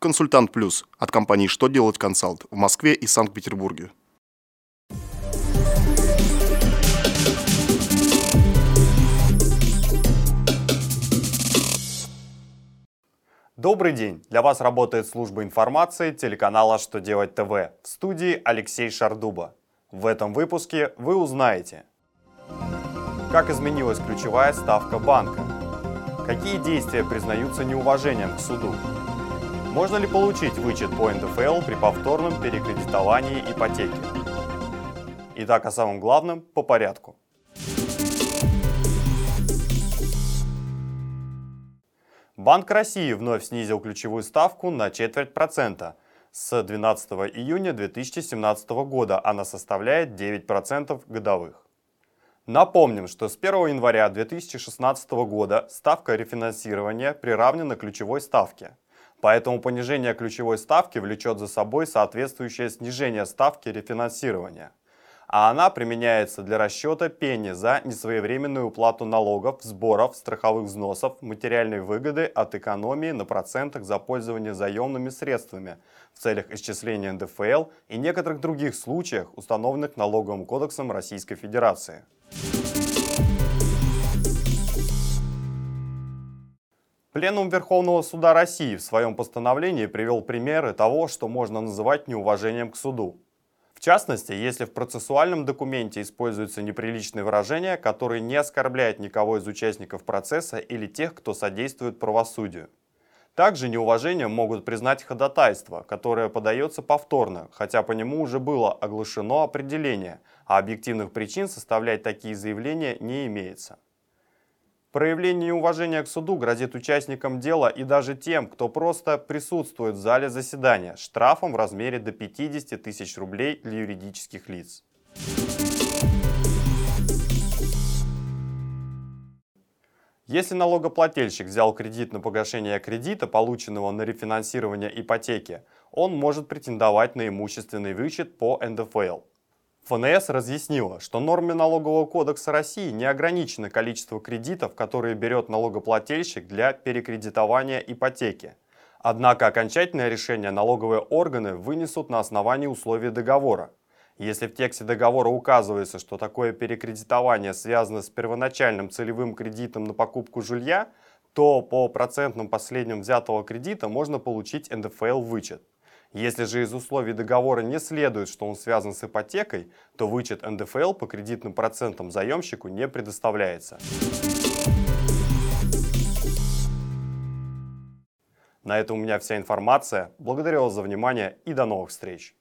Консультант Плюс от компании «Что делать консалт» в Москве и Санкт-Петербурге. Добрый день! Для вас работает служба информации телеканала «Что делать ТВ» в студии Алексей Шардуба. В этом выпуске вы узнаете, как изменилась ключевая ставка банка, какие действия признаются неуважением к суду, можно ли получить вычет по НДФЛ при повторном перекредитовании ипотеки. Итак, о самом главном по порядку. Банк России вновь снизил ключевую ставку на четверть процента. С 12 июня 2017 года она составляет 9% годовых. Напомним, что с 1 января 2016 года ставка рефинансирования приравнена ключевой ставке. Поэтому понижение ключевой ставки влечет за собой соответствующее снижение ставки рефинансирования а она применяется для расчета пени за несвоевременную уплату налогов, сборов, страховых взносов, материальной выгоды от экономии на процентах за пользование заемными средствами в целях исчисления НДФЛ и некоторых других случаях, установленных Налоговым кодексом Российской Федерации. Пленум Верховного Суда России в своем постановлении привел примеры того, что можно называть неуважением к суду. В частности, если в процессуальном документе используются неприличные выражения, которые не оскорбляют никого из участников процесса или тех, кто содействует правосудию. Также неуважением могут признать ходатайство, которое подается повторно, хотя по нему уже было оглашено определение, а объективных причин составлять такие заявления не имеется. Проявление неуважения к суду грозит участникам дела и даже тем, кто просто присутствует в зале заседания, штрафом в размере до 50 тысяч рублей для юридических лиц. Если налогоплательщик взял кредит на погашение кредита, полученного на рефинансирование ипотеки, он может претендовать на имущественный вычет по НДФЛ. ФНС разъяснила, что норме налогового кодекса России не ограничено количество кредитов, которые берет налогоплательщик для перекредитования ипотеки. Однако окончательное решение налоговые органы вынесут на основании условий договора. Если в тексте договора указывается, что такое перекредитование связано с первоначальным целевым кредитом на покупку жилья, то по процентным последним взятого кредита можно получить НДФЛ вычет. Если же из условий договора не следует, что он связан с ипотекой, то вычет НДФЛ по кредитным процентам заемщику не предоставляется. На этом у меня вся информация. Благодарю вас за внимание и до новых встреч!